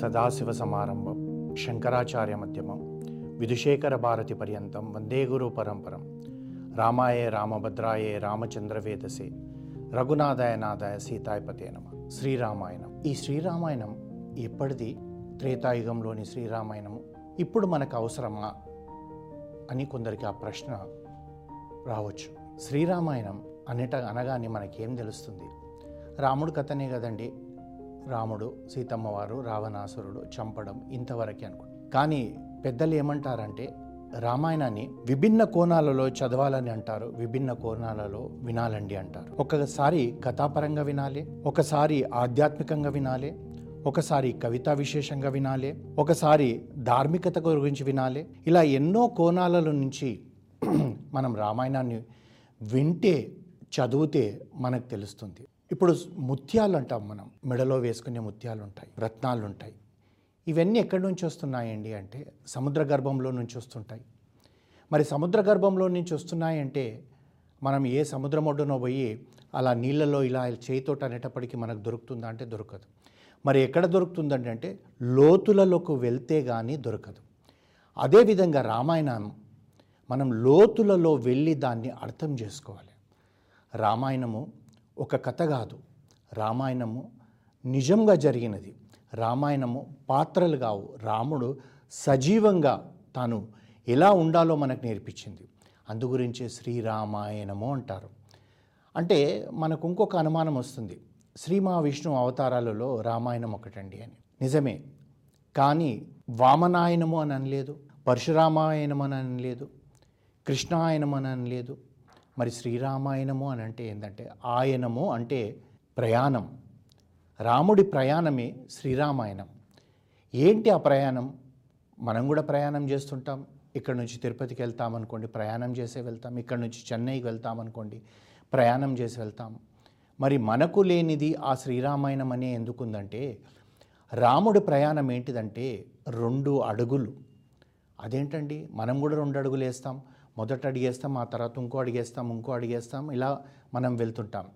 సదాశివ సమారంభం శంకరాచార్య మధ్యమం విధుశేఖర భారతి పర్యంతం వందే గురు పరంపరం రామాయే రామభద్రాయే రామచంద్రవేదసే రఘునాథాయ నాదాయ సీతాయపతే నమ. శ్రీరామాయణం. ఈ శ్రీరామాయణం ఎప్పటిది? త్రేతాయుగంలోని శ్రీరామాయణము ఇప్పుడు మనకు అవసరమా అని కొందరికి ఆ ప్రశ్న రావచ్చు. శ్రీరామాయణం అనేట అనగానే మనకేం తెలుస్తుంది? రాముడు కథనే కదండి. రాముడు సీతమ్మ వారు రావణాసురుడు చంపడం ఇంతవరకే అనుకోండి కానీ పెద్దలు ఏమంటారంటే రామాయణాన్ని విభిన్న కోణాలలో చదవాలని అంటారు విభిన్న కోణాలలో వినాలండి అంటారు. ఒకసారి కథాపరంగా వినాలి ఒకసారి ఆధ్యాత్మికంగా వినాలి ఒకసారి కవితా విశేషంగా వినాలి ఒకసారి ధార్మికత గురించి వినాలి. ఇలా ఎన్నో కోణాలలో నుంచి మనం రామాయణాన్ని వింటే చదివితే మనకు తెలుస్తుంది. ఇప్పుడు ముత్యాలు అంటాం మనం. మెడలో వేసుకునే ముత్యాలు ఉంటాయి రత్నాలు ఉంటాయి ఇవన్నీ ఎక్కడి నుంచి వస్తున్నాయండి అంటే సముద్ర గర్భంలో నుంచి వస్తుంటాయి. మరి సముద్ర గర్భంలో నుంచి వస్తున్నాయంటే మనం ఏ సముద్రం ఒడ్డునో పోయి అలా నీళ్ళలో ఇలా చేయితోట అనేటప్పటికీ మనకు దొరుకుతుందా అంటే దొరకదు. మరి ఎక్కడ దొరుకుతుందండి అంటే లోతులలోకి వెళ్తే కానీ దొరకదు. అదేవిధంగా రామాయణం మనం లోతులలో వెళ్ళి దాన్ని అర్థం చేసుకోవాలి. రామాయణము ఒక కథ కాదు. రామాయణము నిజంగా జరిగినది. రామాయణము పాత్రలు కావు. రాముడు సజీవంగా తాను ఎలా ఉండాలో మనకు నేర్పించింది. అందుగురించే శ్రీరామాయణము అంటారు. అంటే మనకు ఇంకొక అనుమానం వస్తుంది. శ్రీ మహావిష్ణు అవతారాలలో రామాయణం ఒకటండి అని. నిజమే. కానీ వామనాయనము అని అనలేదు. పరశురామాయణం అని అనలేదు. కృష్ణాయనం అని అనలేదు. మరి శ్రీరామాయణము అని అంటే ఏంటంటే ఆయనము అంటే ప్రయాణం. రాముడి ప్రయాణమే శ్రీరామాయణం. ఏంటి ఆ ప్రయాణం? మనం కూడా ప్రయాణం చేస్తుంటాం. ఇక్కడ నుంచి తిరుపతికి వెళ్తాం అనుకోండి ప్రయాణం చేసే వెళ్తాం. ఇక్కడ నుంచి చెన్నైకి వెళ్తామనుకోండి ప్రయాణం చేసి వెళ్తాం. మరి మనకు లేనిది ఆ శ్రీరామాయణం అనే ఎందుకుందంటే రాముడి ప్రయాణం ఏంటిదంటే రెండు అడుగులు. అదేంటండి? మనం కూడా రెండు అడుగులు వేస్తాం. మొదట అడిగేస్తాం ఆ తర్వాత ఇంకో అడిగేస్తాం ఇంకో అడిగేస్తాం ఇలా మనం వెళ్తుంటాం.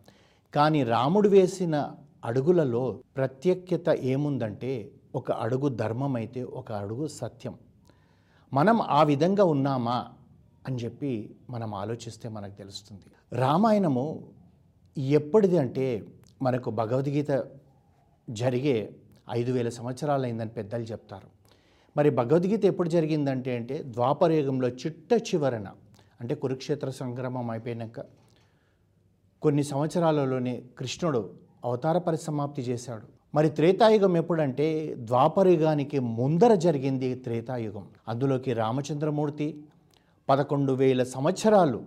కానీ రాముడు వేసిన అడుగులలో ప్రత్యేకత ఏముందంటే ఒక అడుగు ధర్మం అయితే ఒక అడుగు సత్యం. మనం ఆ విధంగా ఉన్నామా అని చెప్పి మనం ఆలోచిస్తే మనకు తెలుస్తుంది. రామాయణము ఎప్పటిది అంటే మనకు భగవద్గీత జరిగే ఐదు వేల సంవత్సరాలు అయిందని పెద్దలు చెప్తారు. మరి భగవద్గీత ఎప్పుడు జరిగిందంటే అంటే ద్వాపరయుగంలో చిట్ట చివరన అంటే కురుక్షేత్ర సంగ్రమం అయిపోయినాక కొన్ని సంవత్సరాలలోనే కృష్ణుడు అవతార పరిసమాప్తి చేశాడు. మరి త్రేతాయుగం ఎప్పుడంటే ద్వాపరయుగానికి ముందర జరిగింది త్రేతాయుగం. అందులోకి రామచంద్రమూర్తి పదకొండు వేల సంవత్సరాలు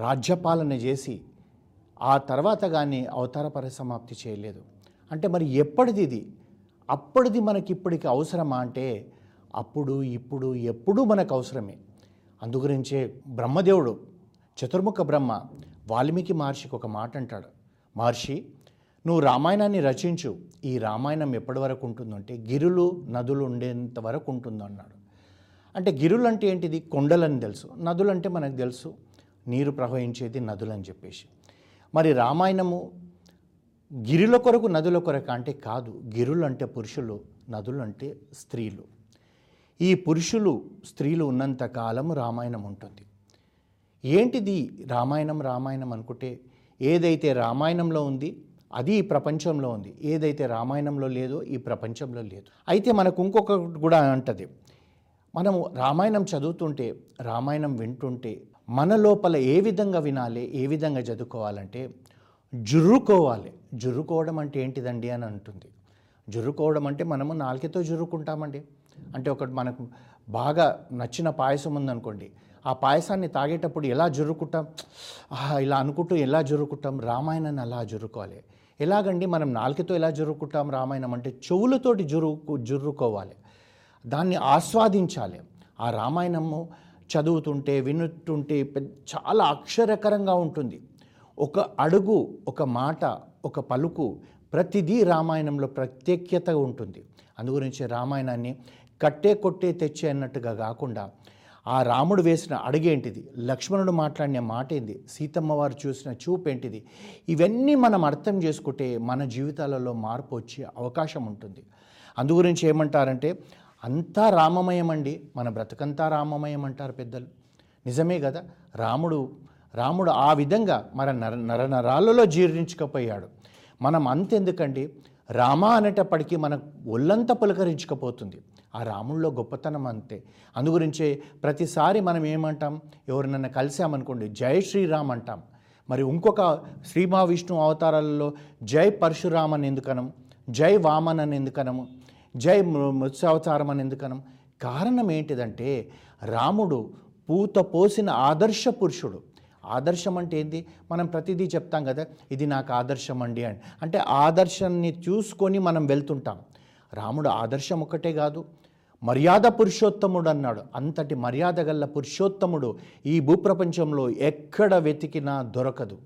రాజ్యపాలన చేసి ఆ తర్వాత కానీ అవతార పరిసమాప్తి చేయలేదు. అంటే మరి ఎప్పటిది ఇది? అప్పటిది మనకి ఇప్పటికి అవసరమా అంటే అప్పుడు ఇప్పుడు ఎప్పుడూ మనకు అవసరమే అందుగురించే బ్రహ్మదేవుడు చతుర్ముఖ బ్రహ్మ వాల్మీకి మహర్షికి ఒక మాట అంటాడు మహర్షి నువ్వు రామాయణాన్ని రచించు. ఈ రామాయణం ఎప్పటి వరకు ఉంటుందంటే గిరులు నదులు ఉండేంత వరకు ఉంటుందో అన్నాడు అంటే గిరులు అంటే ఏంటిది? కొండలని తెలుసు. నదులు అంటే మనకు తెలుసు. నీరు ప్రవహించేది నదులని చెప్పేసి. మరి రామాయణము గిరిల కొరకు నదుల కొరకు అంటే కాదు. గిరులు అంటే పురుషులు నదులు అంటే స్త్రీలు. ఈ పురుషులు స్త్రీలు ఉన్నంత కాలం రామాయణం ఉంటుంది. ఏంటిది రామాయణం రామాయణం అనుకుంటే ఏదైతే రామాయణంలో ఉంది అది ఈ ప్రపంచంలో ఉంది. ఏదైతే రామాయణంలో లేదో ఈ ప్రపంచంలో లేదు. అయితే మనకు ఇంకొకటి కూడా అంటది. మనము రామాయణం చదువుతుంటే రామాయణం వింటుంటే మన లోపల ఏ విధంగా వినాలి ఏ విధంగా చదువుకోవాలంటే జుర్రుకోవాలి. జుర్రుకోవడం అంటే ఏంటిదండి అని అంటుంది. జుర్రుకోవడం అంటే మనము నాలుకతో జుర్రుకుంటామండి. అంటే ఒకటి మనకు బాగా నచ్చిన పాయసం ఉందనుకోండి ఆ పాయసాన్ని తాగేటప్పుడు ఎలా జుర్రుకుంటాం? ఆహా, ఇలా అనుకుంటూ ఎలా జుర్రుకుంటాం? రామాయణాన్ని అలా జుర్రుకోవాలి. ఎలాగండి మనం నాలుకతో ఎలా జుర్రుకుంటాం రామాయణం అంటే చెవులతోటి జురుకు జుర్రుకోవాలి. దాన్ని ఆస్వాదించాలి. ఆ రామాయణము చదువుతుంటే వినుతుంటే పెద్ద చాలా అక్షరకరంగా ఉంటుంది. ఒక అడుగు ఒక మాట ఒక పలుకు ప్రతిదీ రామాయణంలో ప్రత్యేకత ఉంటుంది. అందుగురించి రామాయణాన్ని కట్టే కొట్టే తెచ్చే అన్నట్టుగా కాకుండా ఆ రాముడు వేసిన అడుగేంటిది లక్ష్మణుడు మాట్లాడిన మాట ఏంది సీతమ్మ వారు చూసిన చూపు ఏంటిది ఇవన్నీ మనం అర్థం చేసుకుంటే మన జీవితాలలో మార్పు వచ్చే అవకాశం ఉంటుంది. అందుగురించి ఏమంటారంటే అంతా రామమయం అండి మన బ్రతకంతా రామమయం అంటారు పెద్దలు. నిజమే కదా? రాముడు రాముడు ఆ విధంగా మన నర నరనరాలలో జీర్ణించకపోయాడు. మనం అంతెందుకండి? రామ అనేటప్పటికీ మన ఒళ్ళంతా పులకరించకపోతుంది. ఆ రాముల్లో గొప్పతనం అంతే. అందుగురించే ప్రతిసారి మనం ఏమంటాం? ఎవరినన్నా కలిసామనుకోండి జై శ్రీరామ్ అంటాం. మరి ఇంకొక శ్రీ మహావిష్ణు అవతారాలలో జై పరశురామ్ అని ఎందుకనం? జై వామన్ అని ఎందుకనము జై మృ- మత్స్యావతారం అని ఎందుకనం? కారణం ఏంటిదంటే రాముడు పూత పోసిన ఆదర్శ పురుషుడు. ఆదర్శం అంటే ఏంది మనం ప్రతిదీ చెప్తాం కదా ఇది నాకు ఆదర్శం అండి అని. అంటే ఆదర్శాన్ని చూసుకొని మనం వెళ్తుంటాం. రాముడు ఆదర్శం ఒక్కటే కాదు మర్యాద పురుషోత్తముడు అన్నాడు. అంతటి మర్యాద గల్ల పురుషోత్తముడు ఈ భూప్రపంచంలో ఎక్కడ వెతికినా దొరకదు.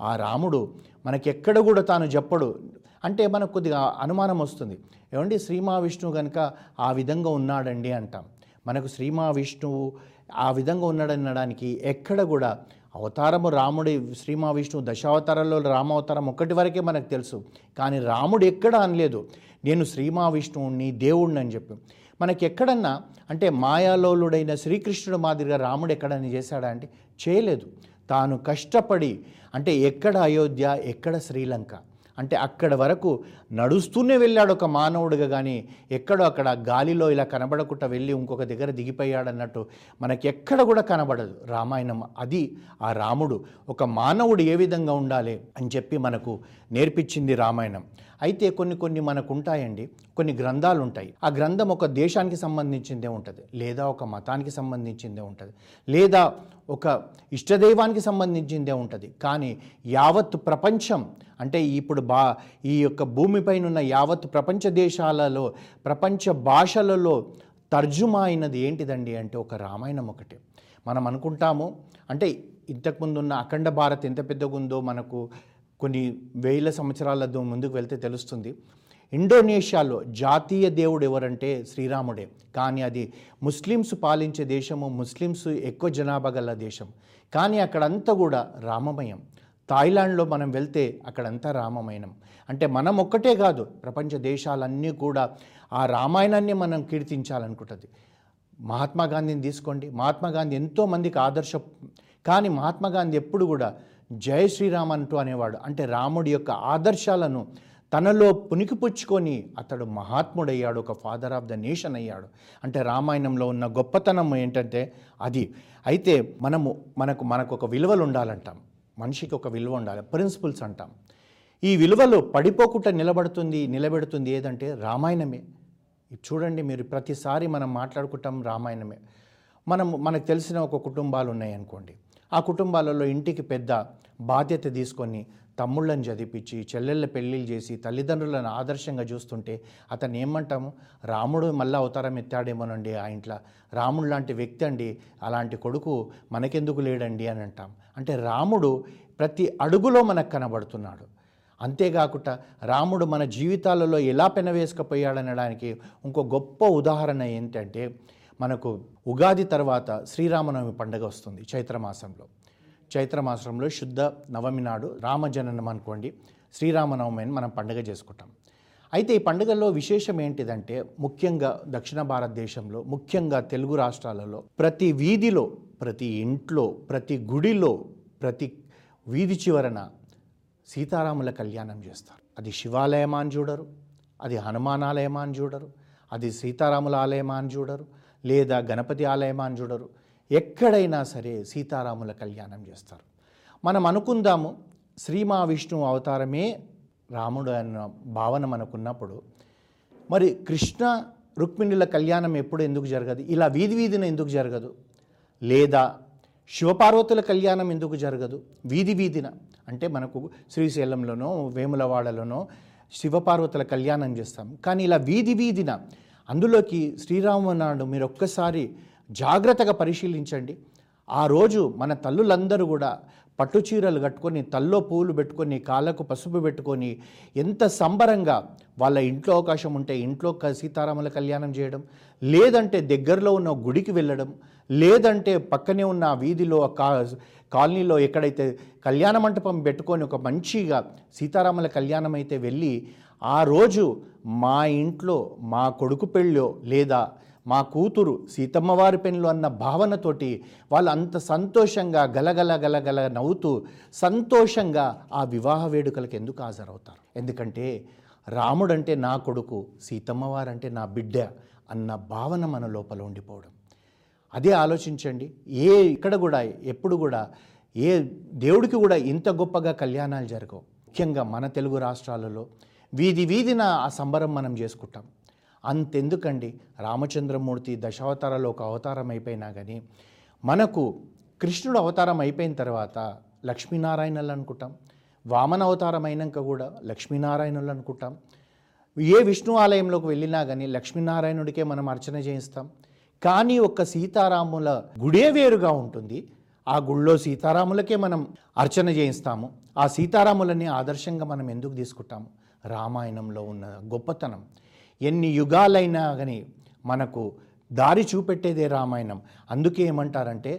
ఆ రాముడు మనకెక్కడ కూడా తాను చెప్పడు. అంటే మనకు కొద్దిగా అనుమానం వస్తుంది. ఏమండి శ్రీ మహావిష్ణువు కనుక ఆ విధంగా ఉన్నాడండి అంటాం. మనకు శ్రీ మహావిష్ణువు ఆ విధంగా ఉన్నాడనడానికి ఎక్కడ కూడా అవతారము రాముడి శ్రీ విష్ణువు దశావతారాల్లో రామావతారం ఒక్కటి వరకే మనకు తెలుసు. కానీ రాముడు ఎక్కడ అనలేదు. నేను శ్రీ మహావిష్ణువుని దేవుడిని అని చెప్పి. మనకి ఎక్కడన్నా అంటే మాయాలోలుడైన శ్రీకృష్ణుడు మాదిరిగా రాముడు ఎక్కడని చేశాడా అంటే చేయలేదు. తాను కష్టపడి అంటే ఎక్కడ అయోధ్య ఎక్కడ శ్రీలంక? అంటే అక్కడ వరకు నడుస్తూనే వెళ్ళాడు ఒక మానవుడిగా కానీ ఎక్కడో అక్కడ గాలిలో ఇలా కనబడకుండా వెళ్ళి ఇంకొక దగ్గర దిగిపోయాడు అన్నట్టు మనకి ఎక్కడ కూడా కనబడదు. రామాయణం అది ఆ రాముడు. ఒక మానవుడు ఏ విధంగా ఉండాలి అని చెప్పి మనకు నేర్పించింది రామాయణం. అయితే కొన్ని కొన్ని మనకు ఉంటాయండి కొన్ని గ్రంథాలు ఉంటాయి ఆ గ్రంథం ఒక దేశానికి సంబంధించిందే ఉంటుంది. లేదా ఒక మతానికి సంబంధించిందే ఉంటుంది. లేదా ఒక ఇష్టదైవానికి సంబంధించిందే ఉంటుంది. కానీ యావత్ ప్రపంచం అంటే ఇప్పుడు బా ఈ యొక్క భూమి ఉన్న యావత్ ప్రపంచ దేశాలలో ప్రపంచ భాషలలో తర్జుమా అయినది ఏంటిదండి అంటే ఒక రామాయణం ఒకటే. మనం అనుకుంటాము అంటే ఇంతకుముందు ఉన్న అఖండ భారత్ ఎంత పెద్దగా ఉందో మనకు కొన్ని వేల సంవత్సరాల ముందుకు వెళ్తే తెలుస్తుంది. ఇండోనేషియాలో జాతీయ దేవుడు ఎవరంటే శ్రీరాముడే. కానీ అది ముస్లిమ్స్ పాలించే దేశము ముస్లిమ్స్ ఎక్కువ జనాభా గల దేశం. కానీ అక్కడంతా కూడా రామమయం. థాయిలాండ్లో మనం వెళ్తే అక్కడంతా రామమయనం అంటే మనం ఒక్కటే కాదు ప్రపంచ దేశాలన్నీ కూడా ఆ రామాయణాన్ని మనం కీర్తించాలనుకుంటుంది. మహాత్మా గాంధీని తీసుకోండి. మహాత్మా గాంధీ ఎంతోమందికి ఆదర్శ. కానీ మహాత్మా గాంధీ ఎప్పుడు కూడా జయ శ్రీరామ్ అంటూ అనేవాడు. అంటే రాముడి యొక్క ఆదర్శాలను తనలో పునికిపుచ్చుకొని అతడు మహాత్ముడయ్యాడు ఒక ఫాదర్ ఆఫ్ ద నేషన్ అయ్యాడు. అంటే రామాయణంలో ఉన్న గొప్పతనం ఏంటంటే అది. అయితే మనము మనకు మనకు ఒక విలువలు ఉండాలంటాం. మనిషికి ఒక విలువ ఉండాలి. ప్రిన్సిపల్స్ అంటాం. ఈ విలువలు పడిపోకుండా నిలబడుతుంది నిలబెడుతుంది ఏదంటే రామాయణమే. ఇది చూడండి మీరు ప్రతిసారి మనం మాట్లాడుకుంటాం రామాయణమే. మనం మనకు తెలిసిన ఒక కుటుంబాలు ఉన్నాయనుకోండి. ఆ కుటుంబాలలో ఇంటికి పెద్ద బాధ్యత తీసుకొని తమ్ముళ్ళని చదివించి చెల్లెళ్ళ పెళ్ళిళ్ళు చేసి తల్లిదండ్రులను ఆదర్శంగా చూస్తుంటే అతను ఏమంటాము? రాముడు మళ్ళీ అవతారం ఎత్తాడేమోనండి ఆ ఇంట్లో. రాముడు లాంటి వ్యక్తి అండి. అలాంటి కొడుకు మనకెందుకు లేడండి అని అంటాం. అంటే రాముడు ప్రతి అడుగులో మనకు కనబడుతున్నాడు. అంతేకాకుండా రాముడు మన జీవితాలలో ఎలా పెనవేసుకపోయాడనడానికి ఇంకో గొప్ప ఉదాహరణ ఏంటంటే మనకు ఉగాది తర్వాత శ్రీరామనవమి పండుగ వస్తుంది చైత్రమాసంలో చైత్రమాసంలో శుద్ధ నవమి నాడు రామజననం అనుకోండి. శ్రీరామనవమి అని మనం పండుగ చేసుకుంటాం. అయితే ఈ పండుగల్లో విశేషం ఏంటిదంటే ముఖ్యంగా దక్షిణ భారతదేశంలో ముఖ్యంగా తెలుగు రాష్ట్రాలలో ప్రతి వీధిలో ప్రతి ఇంట్లో ప్రతి గుడిలో ప్రతి వీధి చివరన సీతారాముల కళ్యాణం చేస్తారు. అది శివాలయమా అని చూడరు అది హనుమానాలయమా అని చూడరు అది సీతారాముల ఆలయమా అని చూడరు లేదా గణపతి ఆలయమా అని చూడరు. ఎక్కడైనా సరే సీతారాముల కళ్యాణం చేస్తారు. మనం అనుకుందాము శ్రీ మహావిష్ణువు అవతారమే రాముడు అన్న భావన మనకున్నప్పుడు మరి కృష్ణ రుక్మిణుల కళ్యాణం ఎప్పుడు ఎందుకు జరగదు? ఇలా వీధి వీధిన ఎందుకు జరగదు? లేదా శివపార్వతుల కళ్యాణం ఎందుకు జరగదు? వీధి వీధిన అంటే మనకు శ్రీశైలంలోనో వేములవాడలోనో శివపార్వతుల కళ్యాణం చేస్తాం. కానీ ఇలా వీధి వీధిన అందులోకి శ్రీరామ నాడు మీరు ఒక్కసారి జాగ్రత్తగా పరిశీలించండి. ఆ రోజు మన తల్లులందరూ కూడా పట్టు చీరలు కట్టుకొని తల్లో పూలు పెట్టుకొని కాళ్ళకు పసుపు పెట్టుకొని ఎంత సంబరంగా వాళ్ళ ఇంట్లో అవకాశం ఉంటే ఇంట్లో క- సీతారాముల కళ్యాణం చేయడం లేదంటే దగ్గరలో ఉన్న గుడికి వెళ్ళడం లేదంటే పక్కనే ఉన్న వీధిలో కా కాలనీలో ఎక్కడైతే కళ్యాణ మంటపం పెట్టుకొని ఒక మంచిగా సీతారాముల కళ్యాణం అయితే వెళ్ళి ఆ రోజు మా ఇంట్లో మా కొడుకు పెళ్ళో లేదా మా కూతురు సీతమ్మవారి వారి అన్న భావనతోటి వాళ్ళు అంత సంతోషంగా గలగల గలగల నవ్వుతూ సంతోషంగా ఆ వివాహ వేడుకలకు ఎందుకు హాజరవుతారు? ఎందుకంటే రాముడంటే నా కొడుకు సీతమ్మవారంటే నా బిడ్డ అన్న భావన మన లోపల ఉండిపోవడం. అదే ఆలోచించండి. ఏ ఇక్కడ కూడా ఎప్పుడు కూడా ఏ దేవుడికి కూడా ఇంత గొప్పగా కళ్యాణాలు జరగవు. ముఖ్యంగా మన తెలుగు రాష్ట్రాలలో వీధి వీధిన ఆ సంబరం మనం చేసుకుంటాం. అంతెందుకండి? రామచంద్రమూర్తి దశావతారాలు ఒక అవతారం అయిపోయినా కానీ మనకు కృష్ణుడు అవతారం అయిపోయిన తర్వాత లక్ష్మీనారాయణలు అనుకుంటాం. వామన అవతారం అయినాక కూడా లక్ష్మీనారాయణులు అనుకుంటాం. ఏ విష్ణు ఆలయంలోకి వెళ్ళినా కానీ లక్ష్మీనారాయణుడికే మనం అర్చన చేయిస్తాం. కానీ ఒక్క సీతారాముల గుడే వేరుగా ఉంటుంది. ఆ గుళ్ళో సీతారాములకే మనం అర్చన చేయిస్తాము. ఆ సీతారాములని ఆదర్శంగా మనం ఎందుకు తీసుకుంటాము? రామాయణంలో ఉన్న గొప్పతనం. ఎన్ని యుగాలైనా కానీ మనకు దారి చూపెట్టేదే రామాయణం. అందుకే ఏమంటారంటే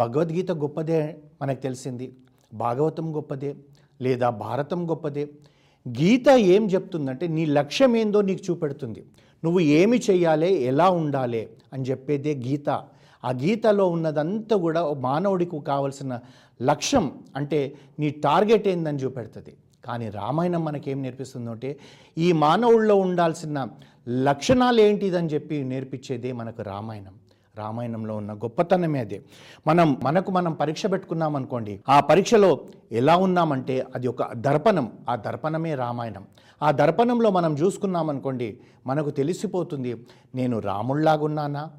భగవద్గీత గొప్పదే మనకు తెలిసింది. భాగవతం గొప్పదే లేదా భారతం గొప్పదే. గీత ఏం చెప్తుందంటే నీ లక్ష్యం ఏందో నీకు చూపెడుతుంది. నువ్వు ఏమి చెయ్యాలి ఎలా ఉండాలి అని చెప్పేదే గీత. ఆ గీతలో ఉన్నదంతా కూడా మానవుడికి కావలసిన లక్ష్యం అంటే నీ టార్గెట్ ఏందని చూపెడుతుంది. కానీ రామాయణం మనకేం నేర్పిస్తుందంటే ఈ మానవుల్లో ఉండాల్సిన లక్షణాలు ఏంటిదని చెప్పి నేర్పించేదే మనకు రామాయణం. రామాయణంలో ఉన్న గొప్పతనమే అదే. మనం మనకు మనం పరీక్ష పెట్టుకున్నాం అనుకోండి ఆ పరీక్షలో ఎలా ఉన్నామంటే అది ఒక దర్పణం. ఆ దర్పణమే రామాయణం. ఆ దర్పణంలో మనం చూసుకున్నాం అనుకోండి మనకు తెలిసిపోతుంది నేను రాముళ్ళాగున్నానా?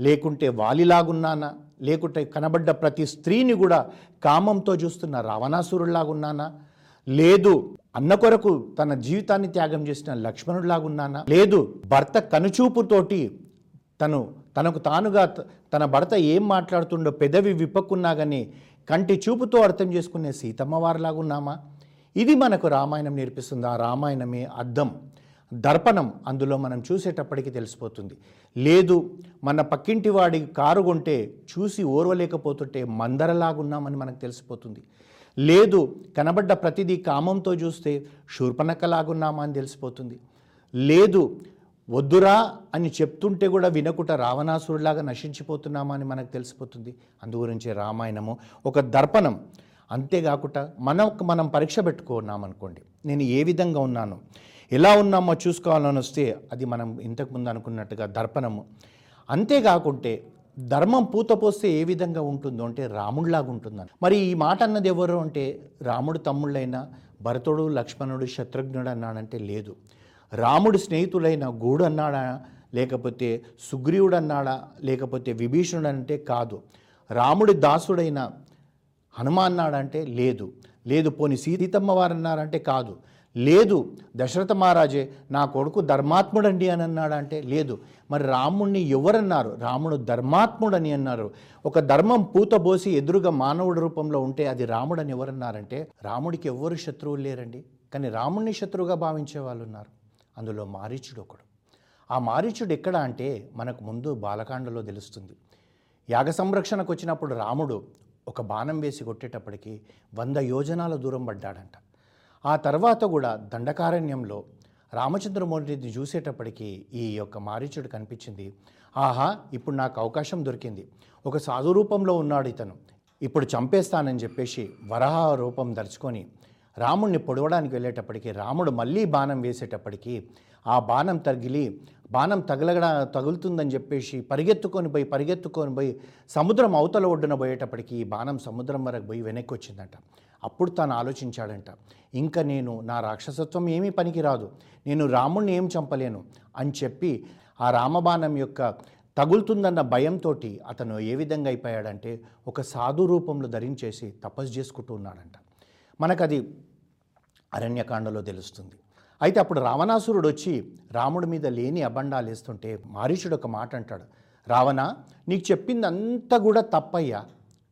లేకుంటే వాలిలాగున్నానా? లేకుంటే కనబడ్డ ప్రతి స్త్రీని కూడా కామంతో చూస్తున్న రావణాసురులాగున్నానా లేదు అన్న కొరకు తన జీవితాన్ని త్యాగం చేసిన లక్ష్మణుడిలాగున్నానా? లేదు భర్త కనుచూపుతోటి తను తనకు తానుగా త- తన భర్త ఏం మాట్లాడుతుండో పెదవి విప్పకున్నా కానీ కంటి చూపుతో అర్థం చేసుకునే సీతమ్మవారిలాగున్నామా? ఇది మనకు రామాయణం నేర్పిస్తుంది. ఆ రామాయణమే అర్థం దర్పణం అందులో మనం చూసేటప్పటికి తెలిసిపోతుంది. లేదు మన పక్కింటి వాడి కారు కొంటే చూసి ఓర్వలేకపోతుంటే మందరలాగున్నామని మనకు తెలిసిపోతుంది. లేదు కనబడ్డ ప్రతిదీ కామంతో చూస్తే శూర్పణకలాగున్నామా అని తెలిసిపోతుంది. లేదు వద్దురా అని చెప్తుంటే కూడా వినకుట రావణాసురులాగా నశించిపోతున్నామా అని మనకు తెలిసిపోతుంది. అందుగురించి రామాయణము ఒక దర్పణం. అంతేకాకుండా మనకు మనం పరీక్ష పెట్టుకున్నామనుకోండి నేను ఏ విధంగా ఉన్నాను? ఎలా ఉన్నామో చూసుకోవాలని వస్తే అది మనం ఇంతకుముందు అనుకున్నట్టుగా దర్పణము. అంతేకాకుంటే ధర్మం పూత పోస్తే ఏ విధంగా ఉంటుందో అంటే రాముడిలాగా ఉంటుందని మరి ఈ మాట అన్నది ఎవరు అంటే రాముడు తమ్ముళ్ళైన భరతుడు లక్ష్మణుడు శత్రుఘ్నుడు అన్నాడంటే లేదు. రాముడు స్నేహితుడైన గూడు అన్నాడా లేకపోతే సుగ్రీవుడు అన్నాడా లేకపోతే విభీషణుడు అంటే కాదు. రాముడి దాసుడైన హనుమ అన్నాడంటే లేదు. లేదు పోని సీతమ్మ వారు అన్నారంటే కాదు. లేదు దశరథ మహారాజే నా కొడుకు ధర్మాత్ముడండి అని అన్నాడంటే లేదు. మరి రాముణ్ణి ఎవరన్నారు? రాముడు ధర్మాత్ముడని అన్నారు. ఒక ధర్మం పూతబోసి ఎదురుగా మానవుడి రూపంలో ఉంటే అది రాముడని ఎవరన్నారంటే రాముడికి ఎవ్వరు శత్రువులు లేరండి. కానీ రాముణ్ణి శత్రువుగా భావించే వాళ్ళు ఉన్నారు. అందులో మారీచుడు ఒకడు. ఆ మారీచుడు ఎక్కడ అంటే మనకు ముందు బాలకాండలో తెలుస్తుంది. యాగ సంరక్షణకు వచ్చినప్పుడు రాముడు ఒక బాణం వేసి కొట్టేటప్పటికి వంద యోజనాల దూరం పడ్డాడంట. ఆ తర్వాత కూడా దండకారణ్యంలో రామచంద్రమూర్తిని చూసేటప్పటికీ ఈ యొక్క మారీచుడు కనిపించింది. ఆహా ఇప్పుడు నాకు అవకాశం దొరికింది. ఒక సాధు రూపంలో ఉన్నాడు ఇతను. ఇప్పుడు చంపేస్తానని చెప్పేసి వరహ రూపం దర్చుకొని రాముణ్ణి పొడవడానికి వెళ్ళేటప్పటికి రాముడు మళ్ళీ బాణం వేసేటప్పటికీ ఆ బాణం తగిలి బాణం తగలగడ తగులుతుందని చెప్పేసి పరిగెత్తుకొని పోయి పరిగెత్తుకొని పోయి సముద్రం అవతల ఒడ్డున పోయేటప్పటికీ ఈ బాణం సముద్రం వరకు పోయి వెనక్కి వచ్చిందంట. అప్పుడు తాను ఆలోచించాడంట ఇంకా నేను నా రాక్షసత్వం ఏమీ పనికిరాదు. నేను రాముణ్ణి ఏం చంపలేను? అని చెప్పి ఆ రామబాణం యొక్క తగులుతుందన్న భయంతో అతను ఏ విధంగా అయిపోయాడంటే ఒక సాధు రూపంలో ధరించేసి తపస్సు చేసుకుంటూ ఉన్నాడంట. మనకది అరణ్యకాండలో తెలుస్తుంది. అయితే అప్పుడు రావణాసురుడు వచ్చి రాముడి మీద లేని అబండాలు వేస్తుంటే మారీచుడు ఒక మాట అంటాడు రావణ నీకు చెప్పిందంతా కూడా తప్పయ్యా.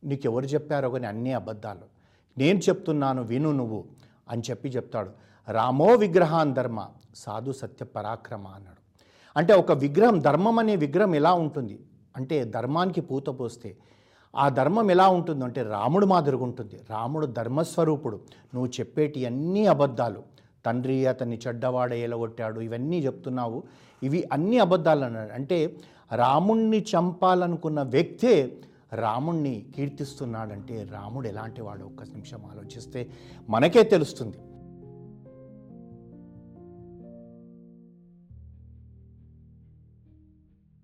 నీకెవరు చెప్పారో కానీ అన్నీ అబద్ధాలు. నేను చెప్తున్నాను విను నువ్వు అని చెప్పి చెప్తాడు. రామో విగ్రహాన్ ధర్మ సాధు సత్య పరాక్రమ అన్నాడు. అంటే ఒక విగ్రహం ధర్మం అనే విగ్రహం ఎలా ఉంటుంది? అంటే ధర్మానికి పూత పోస్తే ఆ ధర్మం ఎలా ఉంటుంది? అంటే రాముడు మాదిరిగా ఉంటుంది. రాముడు ధర్మస్వరూపుడు. నువ్వు చెప్పేటి అన్ని అబద్ధాలు తండ్రి అతన్ని చెడ్డవాడ ఎలగొట్టాడు ఇవన్నీ చెప్తున్నావు. ఇవి అన్ని అబద్ధాలు అన్నాడు. అంటే రాముణ్ణి చంపాలనుకున్న వ్యక్తే రాముణ్ణి కీర్తిస్తున్నాడంటే రాముడు ఎలాంటి వాడు? ఒక్క నిమిషం ఆలోచిస్తే మనకే తెలుస్తుంది.